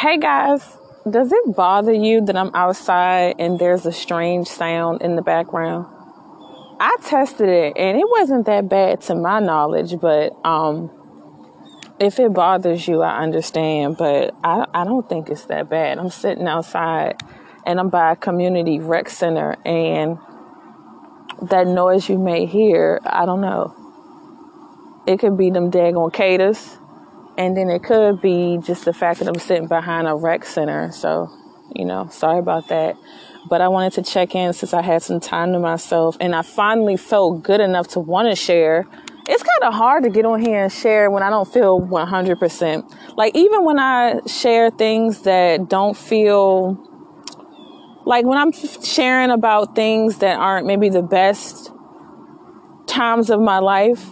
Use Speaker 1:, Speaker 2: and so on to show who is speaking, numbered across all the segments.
Speaker 1: Hey guys, does it bother you that I'm outside and there's a strange sound in the background? I tested it and it wasn't that bad to my knowledge, but um, if it bothers you, I understand, but I, I don't think it's that bad. I'm sitting outside and I'm by a community rec center and that noise you may hear, I don't know. It could be them daggone caters and then it could be just the fact that I'm sitting behind a rec center. So, you know, sorry about that. But I wanted to check in since I had some time to myself and I finally felt good enough to want to share. It's kind of hard to get on here and share when I don't feel 100%. Like, even when I share things that don't feel like when I'm sharing about things that aren't maybe the best times of my life,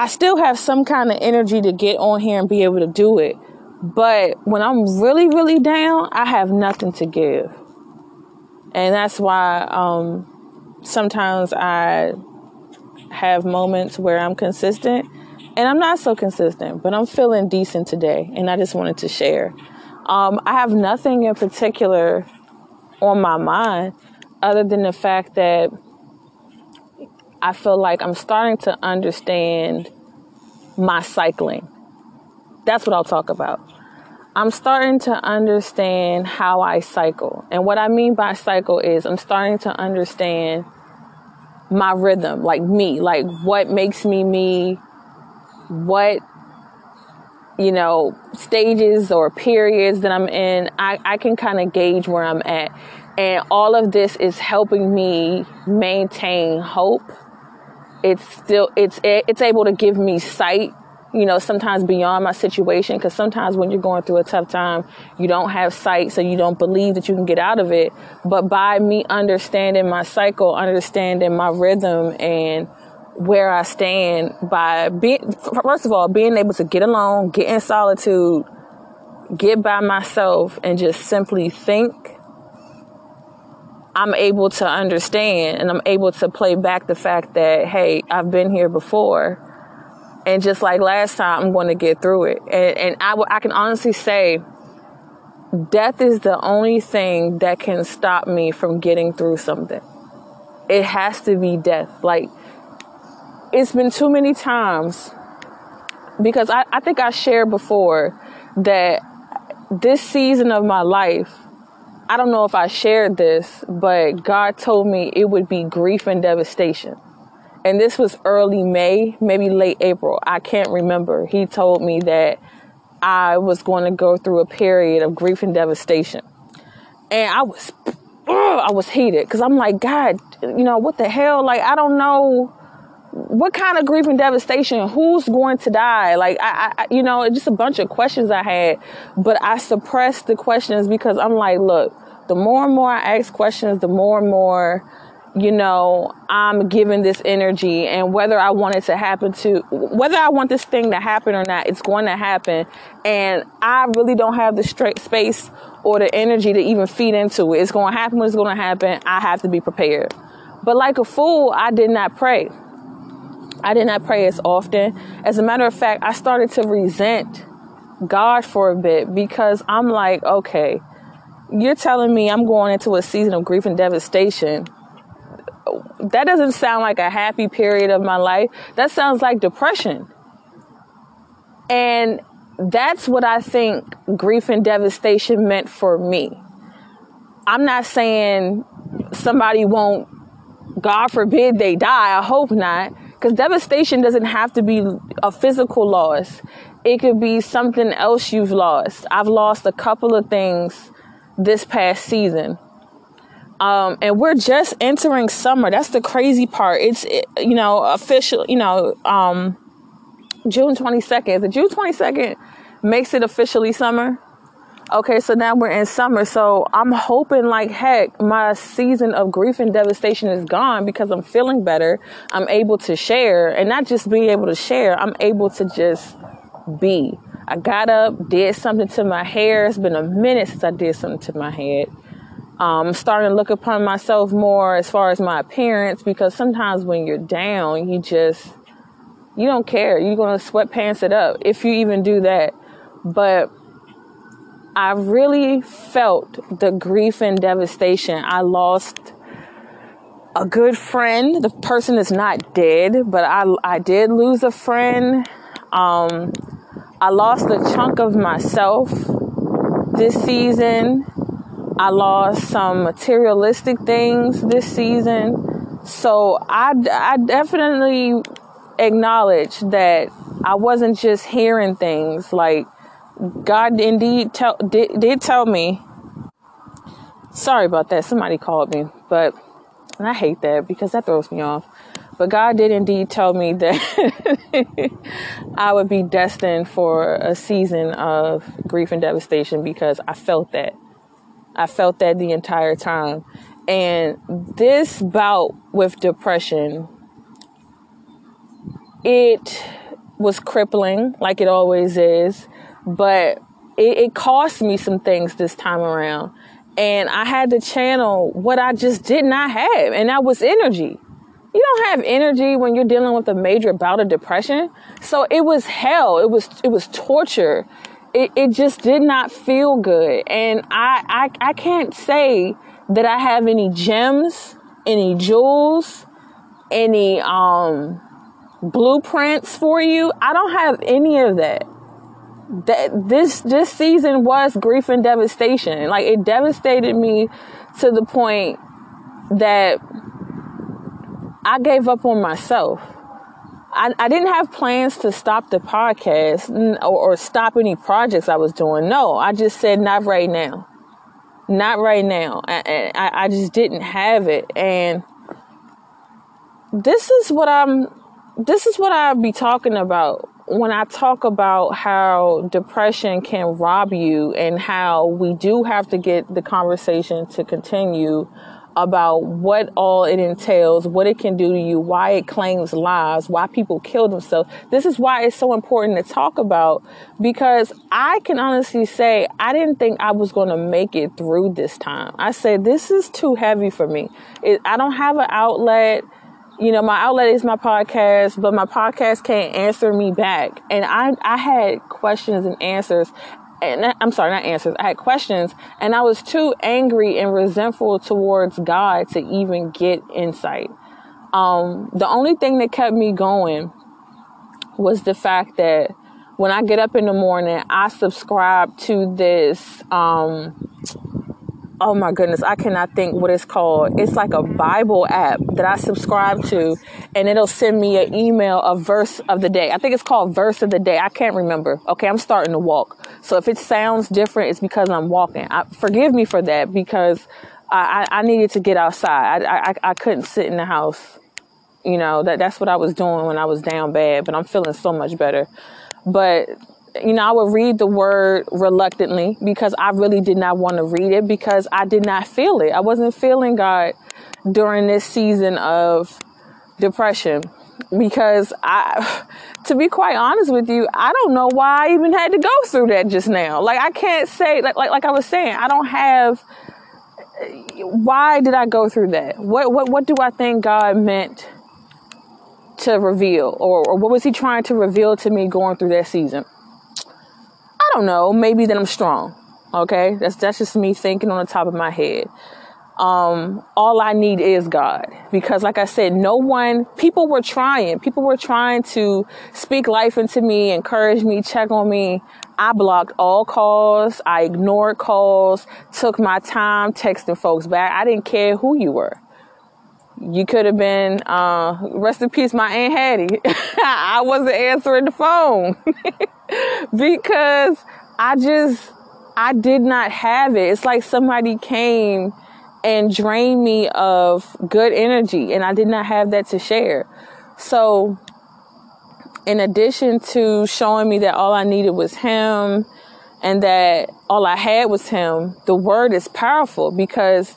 Speaker 1: I still have some kind of energy to get on here and be able to do it. But when I'm really, really down, I have nothing to give. And that's why um, sometimes I have moments where I'm consistent and I'm not so consistent, but I'm feeling decent today. And I just wanted to share. Um, I have nothing in particular on my mind other than the fact that I feel like I'm starting to understand my cycling. That's what I'll talk about. I'm starting to understand how I cycle. And what I mean by cycle is I'm starting to understand my rhythm, like me, like what makes me me, what, you know, stages or periods that I'm in. I, I can kind of gauge where I'm at. And all of this is helping me maintain hope it's still it's it's able to give me sight you know sometimes beyond my situation because sometimes when you're going through a tough time you don't have sight so you don't believe that you can get out of it. But by me understanding my cycle understanding my rhythm and where i stand by being first of all being able to get alone get in solitude get by myself and just simply think I'm able to understand and I'm able to play back the fact that, hey, I've been here before. And just like last time, I'm going to get through it. And, and I, w- I can honestly say, death is the only thing that can stop me from getting through something. It has to be death. Like, it's been too many times because I, I think I shared before that this season of my life, I don't know if I shared this, but God told me it would be grief and devastation. And this was early May, maybe late April. I can't remember. He told me that I was going to go through a period of grief and devastation. And I was, I was heated because I'm like, God, you know, what the hell? Like, I don't know what kind of grief and devastation? Who's going to die? Like I, I, you know just a bunch of questions i had but i suppressed the questions because i'm like look the more and more i ask questions the more and more you know i'm giving this energy. And whether i want it to happen to whether i want this thing to happen or not it's going to happen. And i really don't have the straight space or the energy to even feed into it. It's going to happen when it's going to happen. I have to be prepared. But like a fool i did not pray I did not pray as often. As a matter of fact, I started to resent God for a bit because I'm like, okay, you're telling me I'm going into a season of grief and devastation. That doesn't sound like a happy period of my life. That sounds like depression. And that's what I think grief and devastation meant for me. I'm not saying somebody won't, God forbid they die. I hope not. Because devastation doesn't have to be a physical loss. It could be something else you've lost. I've lost a couple of things this past season. Um, and we're just entering summer. That's the crazy part. It's, you know, official, you know, um, June 22nd. The June 22nd makes it officially summer. Okay, so now we're in summer. So I'm hoping like heck my season of grief and devastation is gone because I'm feeling better. I'm able to share and not just being able to share, I'm able to just be. I got up, did something to my hair. It's been a minute since I did something to my head. Um, I'm starting to look upon myself more as far as my appearance because sometimes when you're down, you just, you don't care. You're to sweatpants it up if you even do that. But I really felt the grief and devastation. I lost a good friend. The person is not dead, but I, I did lose a friend. Um, I lost a chunk of myself this season. I lost some materialistic things this season. So I, I definitely acknowledge that I wasn't just hearing things. Like God indeed tell, did, did tell me. Sorry about that. Somebody called me, but and I hate that because that throws me off. But God did indeed tell me that I would be destined for a season of grief and devastation because I felt that. I felt that the entire time. And this bout with depression, it was crippling, like it always is, but it, it cost me some things this time around and I had to channel what I just did not have, and that was energy. You don't have energy when you're dealing with a major bout of depression. So it was hell. It was it was torture. It, it just did not feel good, and I, I I can't say that I have any gems, any jewels, any um blueprints for you. I don't have any of that that this this season was grief and devastation. Like it devastated me to the point that I gave up on myself. I, I didn't have plans to stop the podcast or, or stop any projects I was doing. No, I just said not right now. Not right now. I, I, I just didn't have it. And this is what I'm this is what I'll be talking about when I talk about how depression can rob you and how we do have to get the conversation to continue about what all it entails, what it can do to you, why it claims lives, why people kill themselves. This is why it's so important to talk about because I can honestly say I didn't think I was going to make it through this time. I said, this is too heavy for me. It, I don't have an outlet you know, my outlet is my podcast, but my podcast can't answer me back. And I, I had questions and answers. And I'm sorry, not answers. I had questions and I was too angry and resentful towards God to even get insight. Um, the only thing that kept me going was the fact that when I get up in the morning, I subscribe to this, um, oh my goodness, I cannot think what it's called. It's like a Bible app that I subscribe to, and it'll send me an email, a verse of the day. I think it's called Verse of the Day. I can't remember. Okay, I'm starting to walk. So if it sounds different, it's because I'm walking. I, forgive me for that because I, I, I needed to get outside. I, I, I couldn't sit in the house. You know, that, that's what I was doing when I was down bad, but I'm feeling so much better. But you know, I would read the word reluctantly because I really did not want to read it because I did not feel it. I wasn't feeling God during this season of depression because I, to be quite honest with you, I don't know why I even had to go through that just now. Like I can't say, like, like, like I was saying, I don't have, why did I go through that? What, what, what do I think God meant to reveal or, or what was he trying to reveal to me going through that season? I don't know, maybe that I'm strong. Okay, that's that's just me thinking on the top of my head. Um, all I need is God because, like I said, no one. People were trying. People were trying to speak life into me, encourage me, check on me. I blocked all calls. I ignored calls. Took my time texting folks back. I didn't care who you were. You could have been, uh, rest in peace, my Aunt Hattie. I wasn't answering the phone because I just, I did not have it. It's like somebody came and drained me of good energy and I did not have that to share. So, in addition to showing me that all I needed was him and that all I had was him, the word is powerful because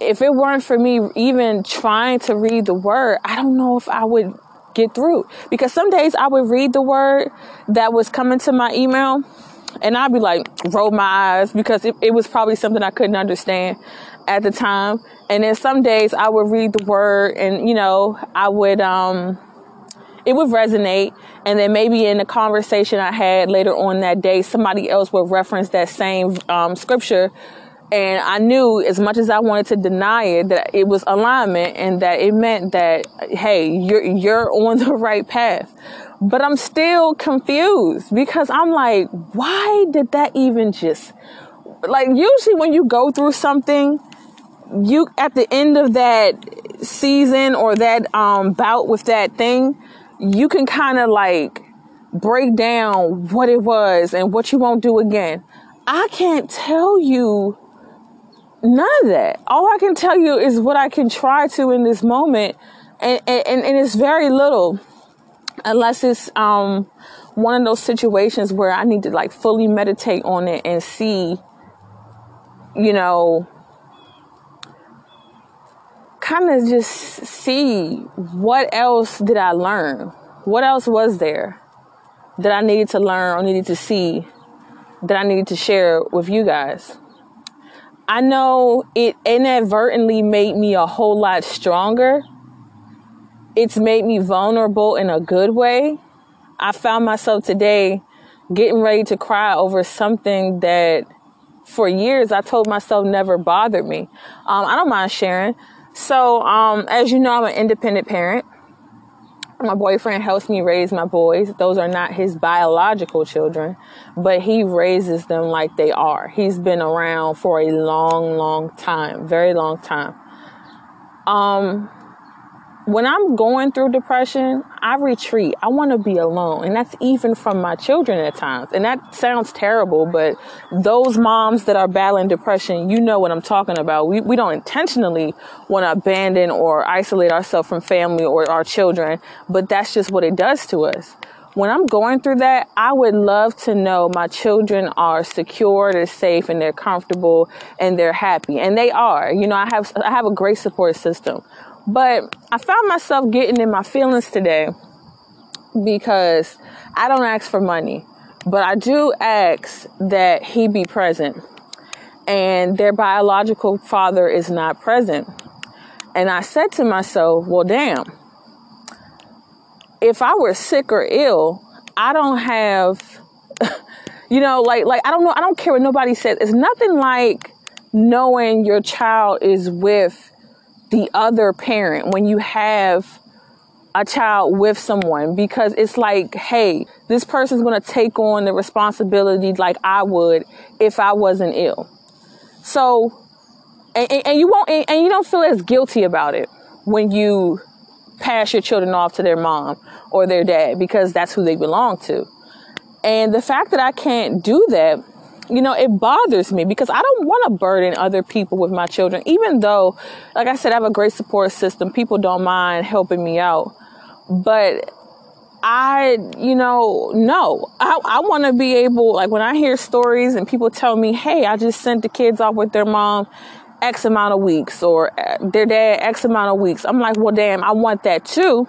Speaker 1: if it weren't for me even trying to read the word, I don't know if I would get through. Because some days I would read the word that was coming to my email and I'd be like, roll my eyes because it, it was probably something I couldn't understand at the time. And then some days I would read the word and, you know, I would, um, it would resonate. And then maybe in the conversation I had later on that day, somebody else would reference that same um, scripture. And I knew as much as I wanted to deny it, that it was alignment and that it meant that, hey, you're, you're on the right path. But I'm still confused because I'm like, why did that even just, like, usually when you go through something, you, at the end of that season or that, um, bout with that thing, you can kind of like break down what it was and what you won't do again. I can't tell you none of that. All I can tell you is what I can try to in this moment. And, and, and it's very little unless it's, um, one of those situations where I need to like fully meditate on it and see, you know, kind of just see what else did I learn? What else was there that I needed to learn or needed to see that I needed to share with you guys? I know it inadvertently made me a whole lot stronger. It's made me vulnerable in a good way. I found myself today getting ready to cry over something that for years I told myself never bothered me. Um, I don't mind sharing. So, um, as you know, I'm an independent parent. My boyfriend helps me raise my boys. Those are not his biological children, but he raises them like they are. He's been around for a long, long time, very long time. Um, when I'm going through depression, I retreat. I want to be alone. And that's even from my children at times. And that sounds terrible, but those moms that are battling depression, you know what I'm talking about. We, we don't intentionally want to abandon or isolate ourselves from family or our children, but that's just what it does to us. When I'm going through that, I would love to know my children are secure, they're safe, and they're comfortable, and they're happy. And they are. You know, I have, I have a great support system. But I found myself getting in my feelings today because I don't ask for money, but I do ask that he be present. And their biological father is not present. And I said to myself, well, damn, if I were sick or ill, I don't have, you know, like, like, I don't know, I don't care what nobody says. It's nothing like knowing your child is with the other parent when you have a child with someone because it's like, hey, this person's going to take on the responsibility like I would if I wasn't ill. So, and, and you won't, and, and you don't feel as guilty about it when you pass your children off to their mom or their dad because that's who they belong to. And the fact that I can't do that you know, it bothers me because I don't want to burden other people with my children, even though, like I said, I have a great support system. People don't mind helping me out. But I, you know, no, I, I want to be able, like when I hear stories and people tell me, hey, I just sent the kids off with their mom X amount of weeks or uh, their dad X amount of weeks. I'm like, well, damn, I want that too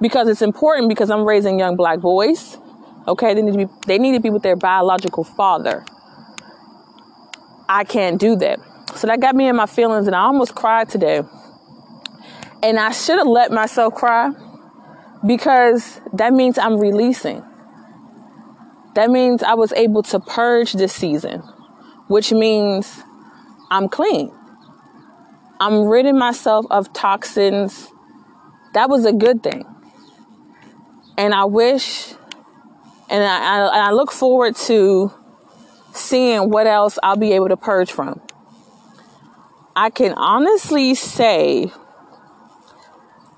Speaker 1: because it's important because I'm raising young black boys Okay, they need to be they need to be with their biological father. I can't do that. So that got me in my feelings and I almost cried today. And I should have let myself cry because that means I'm releasing. That means I was able to purge this season, which means I'm clean. I'm ridding myself of toxins. That was a good thing. And I wish and I, I, I look forward to seeing what else I'll be able to purge from. I can honestly say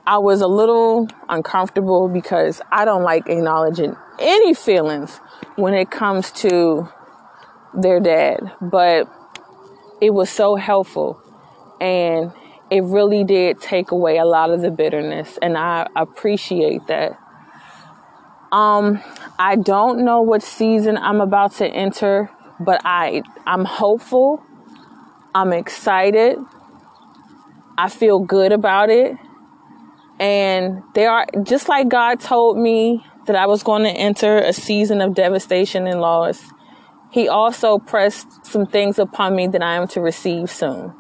Speaker 1: I was a little uncomfortable because I don't like acknowledging any feelings when it comes to their dad, but it was so helpful and it really did take away a lot of the bitterness and I appreciate that. Um, I don't know what season I'm about to enter, but I I'm hopeful. I'm excited. I feel good about it. And there are just like God told me that I was going to enter a season of devastation and loss. He also pressed some things upon me that I am to receive soon.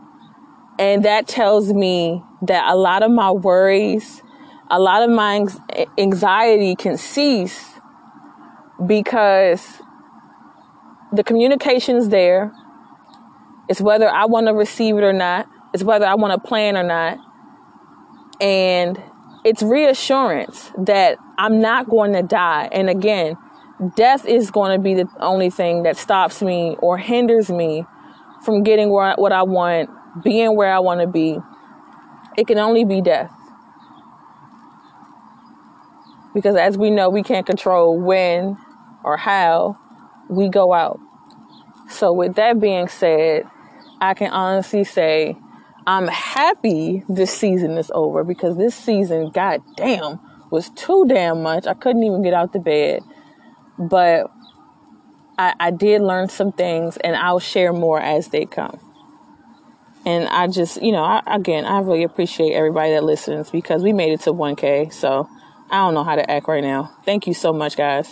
Speaker 1: And that tells me that a lot of my worries a lot of my anxiety can cease because the communication is there. It's whether I want to receive it or not. It's whether I want to plan or not. And it's reassurance that I'm not going to die. And again, death is going to be the only thing that stops me or hinders me from getting where, what I want, being where I want to be. It can only be death. Because as we know, we can't control when or how we go out. So, with that being said, I can honestly say I'm happy this season is over because this season, goddamn, was too damn much. I couldn't even get out the bed. But I, I did learn some things and I'll share more as they come. And I just, you know, I, again, I really appreciate everybody that listens because we made it to 1K. So I don't know how to act right now. Thank you so much, guys.